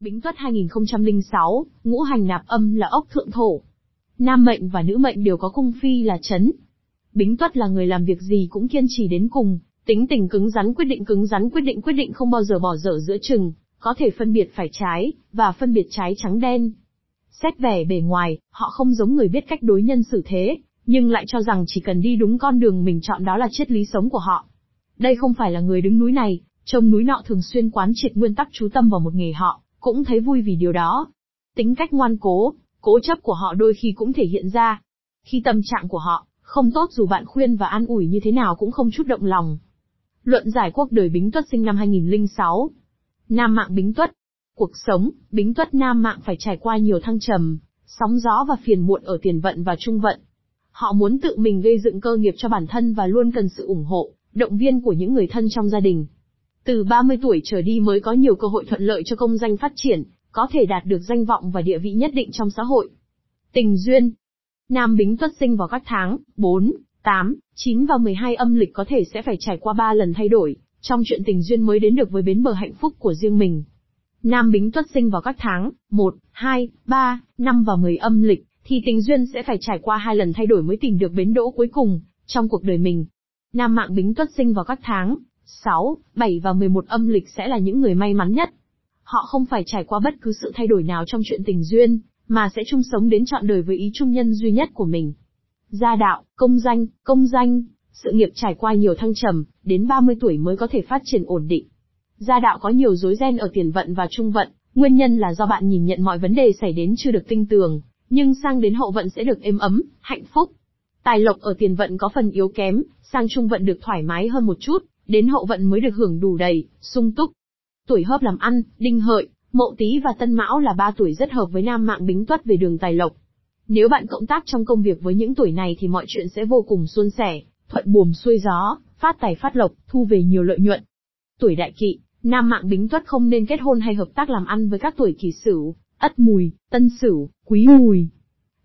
Bính Tuất 2006, ngũ hành nạp âm là ốc thượng thổ. Nam mệnh và nữ mệnh đều có cung phi là chấn. Bính Tuất là người làm việc gì cũng kiên trì đến cùng, tính tình cứng rắn quyết định cứng rắn quyết định quyết định không bao giờ bỏ dở giữa chừng, có thể phân biệt phải trái, và phân biệt trái trắng đen. Xét vẻ bề ngoài, họ không giống người biết cách đối nhân xử thế, nhưng lại cho rằng chỉ cần đi đúng con đường mình chọn đó là triết lý sống của họ. Đây không phải là người đứng núi này, trông núi nọ thường xuyên quán triệt nguyên tắc chú tâm vào một nghề họ, cũng thấy vui vì điều đó. Tính cách ngoan cố, cố chấp của họ đôi khi cũng thể hiện ra. Khi tâm trạng của họ không tốt dù bạn khuyên và an ủi như thế nào cũng không chút động lòng. Luận giải quốc đời Bính Tuất sinh năm 2006. Nam mạng Bính Tuất. Cuộc sống, Bính Tuất Nam mạng phải trải qua nhiều thăng trầm, sóng gió và phiền muộn ở tiền vận và trung vận. Họ muốn tự mình gây dựng cơ nghiệp cho bản thân và luôn cần sự ủng hộ, động viên của những người thân trong gia đình. Từ 30 tuổi trở đi mới có nhiều cơ hội thuận lợi cho công danh phát triển, có thể đạt được danh vọng và địa vị nhất định trong xã hội. Tình duyên Nam Bính tuất sinh vào các tháng 4, 8, 9 và 12 âm lịch có thể sẽ phải trải qua 3 lần thay đổi, trong chuyện tình duyên mới đến được với bến bờ hạnh phúc của riêng mình. Nam Bính tuất sinh vào các tháng 1, 2, 3, 5 và 10 âm lịch, thì tình duyên sẽ phải trải qua hai lần thay đổi mới tìm được bến đỗ cuối cùng, trong cuộc đời mình. Nam mạng Bính tuất sinh vào các tháng 6, 7 và 11 âm lịch sẽ là những người may mắn nhất. Họ không phải trải qua bất cứ sự thay đổi nào trong chuyện tình duyên, mà sẽ chung sống đến trọn đời với ý trung nhân duy nhất của mình. Gia đạo, công danh, công danh, sự nghiệp trải qua nhiều thăng trầm, đến 30 tuổi mới có thể phát triển ổn định. Gia đạo có nhiều rối ren ở tiền vận và trung vận, nguyên nhân là do bạn nhìn nhận mọi vấn đề xảy đến chưa được tinh tường, nhưng sang đến hậu vận sẽ được êm ấm, hạnh phúc. Tài lộc ở tiền vận có phần yếu kém, sang trung vận được thoải mái hơn một chút, đến hậu vận mới được hưởng đủ đầy, sung túc. Tuổi hợp làm ăn, đinh hợi, mậu tý và tân mão là ba tuổi rất hợp với nam mạng bính tuất về đường tài lộc. Nếu bạn cộng tác trong công việc với những tuổi này thì mọi chuyện sẽ vô cùng suôn sẻ, thuận buồm xuôi gió, phát tài phát lộc, thu về nhiều lợi nhuận. Tuổi đại kỵ, nam mạng bính tuất không nên kết hôn hay hợp tác làm ăn với các tuổi kỷ sửu, ất mùi, tân sửu, quý mùi.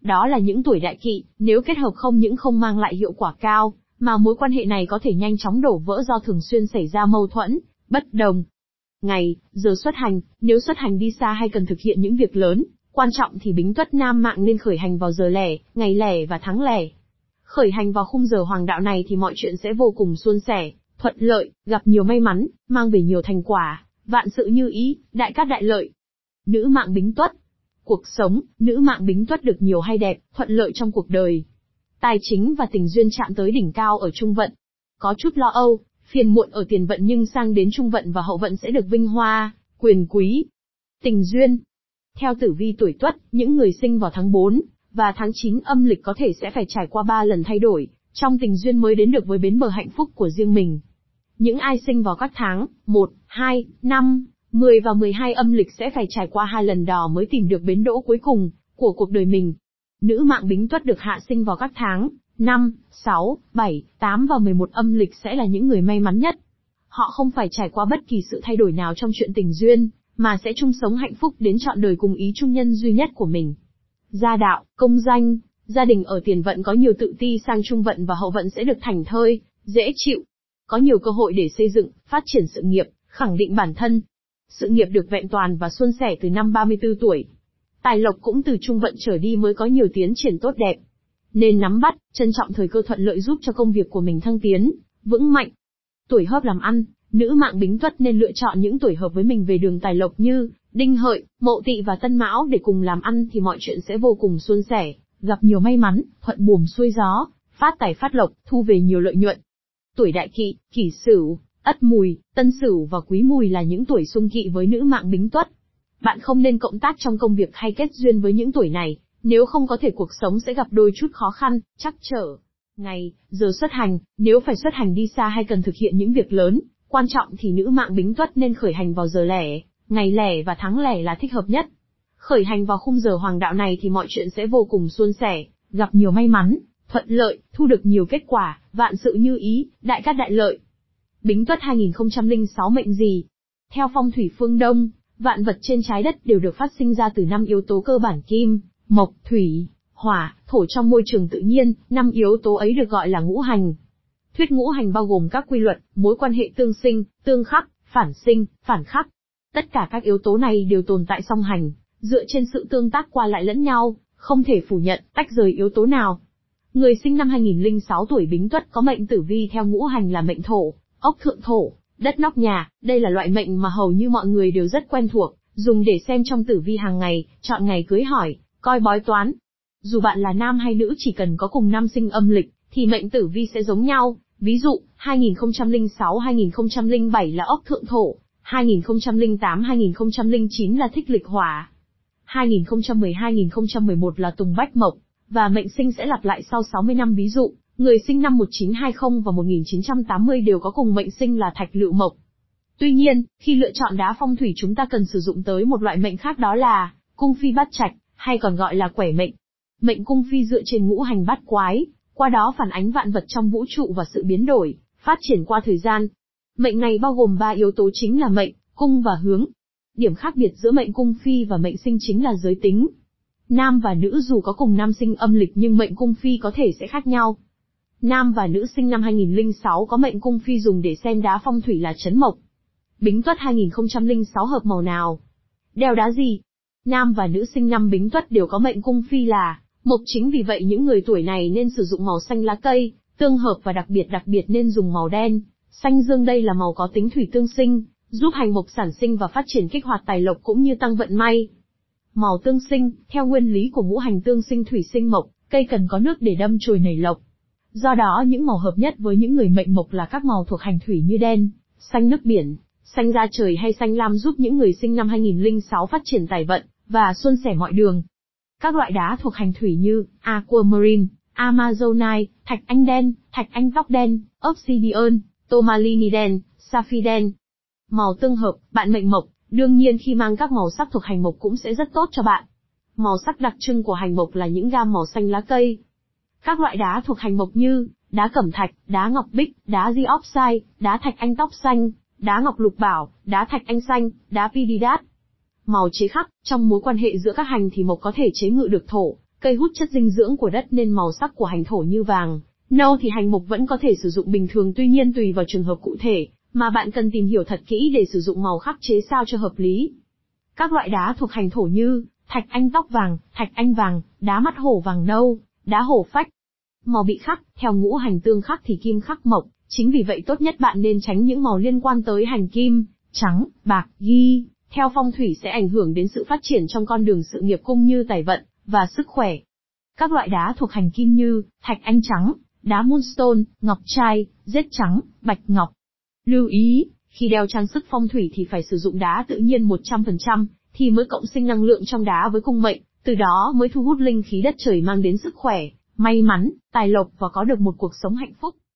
Đó là những tuổi đại kỵ, nếu kết hợp không những không mang lại hiệu quả cao, mà mối quan hệ này có thể nhanh chóng đổ vỡ do thường xuyên xảy ra mâu thuẫn, bất đồng. Ngày, giờ xuất hành, nếu xuất hành đi xa hay cần thực hiện những việc lớn, quan trọng thì bính tuất nam mạng nên khởi hành vào giờ lẻ, ngày lẻ và tháng lẻ. Khởi hành vào khung giờ hoàng đạo này thì mọi chuyện sẽ vô cùng suôn sẻ, thuận lợi, gặp nhiều may mắn, mang về nhiều thành quả, vạn sự như ý, đại cát đại lợi. Nữ mạng bính tuất. Cuộc sống, nữ mạng bính tuất được nhiều hay đẹp, thuận lợi trong cuộc đời. Tài chính và tình duyên chạm tới đỉnh cao ở trung vận. Có chút lo âu, phiền muộn ở tiền vận nhưng sang đến trung vận và hậu vận sẽ được vinh hoa, quyền quý. Tình duyên. Theo tử vi tuổi tuất, những người sinh vào tháng 4 và tháng 9 âm lịch có thể sẽ phải trải qua 3 lần thay đổi, trong tình duyên mới đến được với bến bờ hạnh phúc của riêng mình. Những ai sinh vào các tháng 1, 2, 5, 10 và 12 âm lịch sẽ phải trải qua hai lần đò mới tìm được bến đỗ cuối cùng của cuộc đời mình. Nữ mạng Bính Tuất được hạ sinh vào các tháng 5, 6, 7, 8 và 11 âm lịch sẽ là những người may mắn nhất. Họ không phải trải qua bất kỳ sự thay đổi nào trong chuyện tình duyên, mà sẽ chung sống hạnh phúc đến trọn đời cùng ý trung nhân duy nhất của mình. Gia đạo, công danh, gia đình ở tiền vận có nhiều tự ti sang trung vận và hậu vận sẽ được thành thơi, dễ chịu. Có nhiều cơ hội để xây dựng, phát triển sự nghiệp, khẳng định bản thân. Sự nghiệp được vẹn toàn và suôn sẻ từ năm 34 tuổi. Tài lộc cũng từ trung vận trở đi mới có nhiều tiến triển tốt đẹp. Nên nắm bắt, trân trọng thời cơ thuận lợi giúp cho công việc của mình thăng tiến, vững mạnh. Tuổi hợp làm ăn, nữ mạng bính tuất nên lựa chọn những tuổi hợp với mình về đường tài lộc như đinh hợi, mậu tỵ và tân mão để cùng làm ăn thì mọi chuyện sẽ vô cùng suôn sẻ, gặp nhiều may mắn, thuận buồm xuôi gió, phát tài phát lộc, thu về nhiều lợi nhuận. Tuổi đại kỵ, kỷ sửu, ất mùi, tân sửu và quý mùi là những tuổi xung kỵ với nữ mạng bính tuất. Bạn không nên cộng tác trong công việc hay kết duyên với những tuổi này, nếu không có thể cuộc sống sẽ gặp đôi chút khó khăn, chắc trở. Ngày, giờ xuất hành, nếu phải xuất hành đi xa hay cần thực hiện những việc lớn, quan trọng thì nữ mạng bính tuất nên khởi hành vào giờ lẻ, ngày lẻ và tháng lẻ là thích hợp nhất. Khởi hành vào khung giờ hoàng đạo này thì mọi chuyện sẽ vô cùng suôn sẻ, gặp nhiều may mắn, thuận lợi, thu được nhiều kết quả, vạn sự như ý, đại cát đại lợi. Bính tuất 2006 mệnh gì? Theo phong thủy phương Đông, vạn vật trên trái đất đều được phát sinh ra từ năm yếu tố cơ bản kim, mộc, thủy, hỏa, thổ trong môi trường tự nhiên, năm yếu tố ấy được gọi là ngũ hành. Thuyết ngũ hành bao gồm các quy luật, mối quan hệ tương sinh, tương khắc, phản sinh, phản khắc. Tất cả các yếu tố này đều tồn tại song hành, dựa trên sự tương tác qua lại lẫn nhau, không thể phủ nhận, tách rời yếu tố nào. Người sinh năm 2006 tuổi Bính Tuất có mệnh tử vi theo ngũ hành là mệnh thổ, ốc thượng thổ, đất nóc nhà, đây là loại mệnh mà hầu như mọi người đều rất quen thuộc, dùng để xem trong tử vi hàng ngày, chọn ngày cưới hỏi, coi bói toán. Dù bạn là nam hay nữ chỉ cần có cùng năm sinh âm lịch, thì mệnh tử vi sẽ giống nhau, ví dụ, 2006-2007 là ốc thượng thổ, 2008-2009 là thích lịch hỏa, 2010-2011 là tùng bách mộc, và mệnh sinh sẽ lặp lại sau 60 năm ví dụ, người sinh năm 1920 và 1980 đều có cùng mệnh sinh là thạch lựu mộc. Tuy nhiên, khi lựa chọn đá phong thủy chúng ta cần sử dụng tới một loại mệnh khác đó là cung phi bát trạch, hay còn gọi là quẻ mệnh. Mệnh cung phi dựa trên ngũ hành bát quái, qua đó phản ánh vạn vật trong vũ trụ và sự biến đổi, phát triển qua thời gian. Mệnh này bao gồm ba yếu tố chính là mệnh, cung và hướng. Điểm khác biệt giữa mệnh cung phi và mệnh sinh chính là giới tính. Nam và nữ dù có cùng nam sinh âm lịch nhưng mệnh cung phi có thể sẽ khác nhau. Nam và nữ sinh năm 2006 có mệnh cung phi dùng để xem đá phong thủy là chấn mộc. Bính Tuất 2006 hợp màu nào? Đeo đá gì? Nam và nữ sinh năm Bính Tuất đều có mệnh cung phi là mộc chính vì vậy những người tuổi này nên sử dụng màu xanh lá cây, tương hợp và đặc biệt đặc biệt nên dùng màu đen. Xanh dương đây là màu có tính thủy tương sinh, giúp hành mộc sản sinh và phát triển kích hoạt tài lộc cũng như tăng vận may. Màu tương sinh, theo nguyên lý của ngũ hành tương sinh thủy sinh mộc, cây cần có nước để đâm chồi nảy lộc. Do đó những màu hợp nhất với những người mệnh mộc là các màu thuộc hành thủy như đen, xanh nước biển, xanh da trời hay xanh lam giúp những người sinh năm 2006 phát triển tài vận và suôn sẻ mọi đường. Các loại đá thuộc hành thủy như aquamarine, amazonite, thạch anh đen, thạch anh tóc đen, obsidian, tomalini đen, sapphire đen. Màu tương hợp, bạn mệnh mộc, đương nhiên khi mang các màu sắc thuộc hành mộc cũng sẽ rất tốt cho bạn. Màu sắc đặc trưng của hành mộc là những gam màu xanh lá cây. Các loại đá thuộc hành mộc như đá cẩm thạch, đá ngọc bích, đá diopside, đá thạch anh tóc xanh, đá ngọc lục bảo, đá thạch anh xanh, đá pididat. Màu chế khắc, trong mối quan hệ giữa các hành thì mộc có thể chế ngự được thổ, cây hút chất dinh dưỡng của đất nên màu sắc của hành thổ như vàng, nâu thì hành mộc vẫn có thể sử dụng bình thường tuy nhiên tùy vào trường hợp cụ thể, mà bạn cần tìm hiểu thật kỹ để sử dụng màu khắc chế sao cho hợp lý. Các loại đá thuộc hành thổ như thạch anh tóc vàng, thạch anh vàng, đá mắt hổ vàng nâu, đá hổ phách. Màu bị khắc, theo ngũ hành tương khắc thì kim khắc mộc, chính vì vậy tốt nhất bạn nên tránh những màu liên quan tới hành kim, trắng, bạc, ghi, theo phong thủy sẽ ảnh hưởng đến sự phát triển trong con đường sự nghiệp cũng như tài vận và sức khỏe. Các loại đá thuộc hành kim như thạch anh trắng, đá moonstone, ngọc trai, rết trắng, bạch ngọc. Lưu ý, khi đeo trang sức phong thủy thì phải sử dụng đá tự nhiên 100%, thì mới cộng sinh năng lượng trong đá với cung mệnh, từ đó mới thu hút linh khí đất trời mang đến sức khỏe, may mắn, tài lộc và có được một cuộc sống hạnh phúc.